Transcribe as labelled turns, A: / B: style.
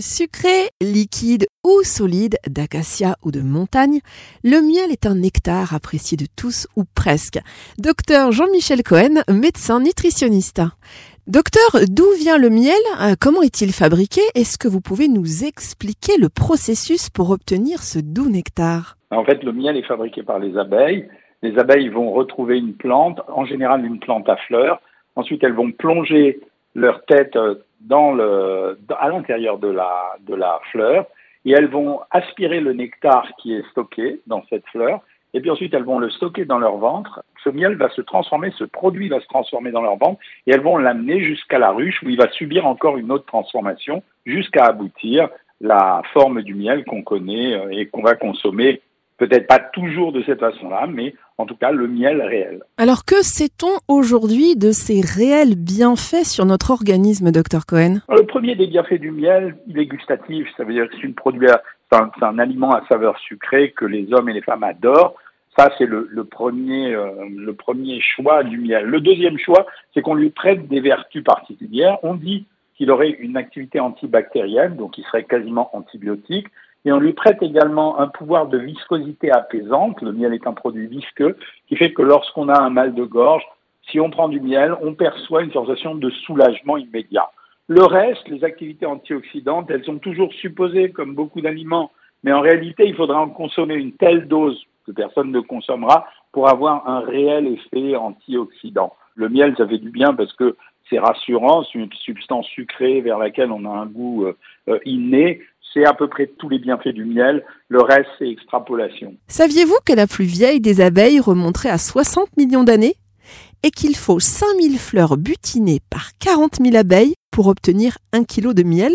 A: Sucré, liquide ou solide, d'acacia ou de montagne, le miel est un nectar apprécié de tous ou presque. Docteur Jean-Michel Cohen, médecin nutritionniste. Docteur, d'où vient le miel? Euh, Comment est-il fabriqué? Est-ce que vous pouvez nous expliquer le processus pour obtenir ce doux nectar?
B: En fait, le miel est fabriqué par les abeilles. Les abeilles vont retrouver une plante, en général une plante à fleurs. Ensuite, elles vont plonger leur tête euh, dans le, à l'intérieur de la, de la fleur et elles vont aspirer le nectar qui est stocké dans cette fleur et puis ensuite elles vont le stocker dans leur ventre. Ce miel va se transformer, ce produit va se transformer dans leur ventre et elles vont l'amener jusqu'à la ruche où il va subir encore une autre transformation jusqu'à aboutir la forme du miel qu'on connaît euh, et qu'on va consommer peut-être pas toujours de cette façon-là, mais en tout cas le miel réel.
A: Alors que sait-on aujourd'hui de ces réels bienfaits sur notre organisme, docteur Cohen?
B: Le premier des bienfaits du miel, il est gustatif, ça veut dire que c'est, une produit, c'est, un, aliment à saveur sucrée que les hommes et les femmes adorent. Ça, c'est le, premier, euh, le premier choix du miel. Le deuxième choix, c'est qu'on lui prête des vertus particulières. On dit qu'il aurait une activité antibactérienne, donc il serait quasiment antibiotique et on lui prête également un pouvoir de viscosité apaisante. Le miel est un produit visqueux qui fait que lorsqu'on a un mal de gorge, si on prend du miel, on perçoit une sensation de soulagement immédiat. Le reste, les activités antioxydantes, elles sont toujours supposées comme beaucoup d'aliments, mais en réalité, il faudra en consommer une telle dose que personne ne consommera pour avoir un réel effet antioxydant. Le miel, ça fait du bien parce que c'est rassurant, c'est une substance sucrée vers laquelle on a un goût euh, euh, inné, c'est à peu près tous les bienfaits du miel. Le reste, c'est extrapolation.
A: Saviez-vous que la plus vieille des abeilles remonterait à 60 millions d'années et qu'il faut 5000 fleurs butinées par 40 000 abeilles pour obtenir un kilo de miel?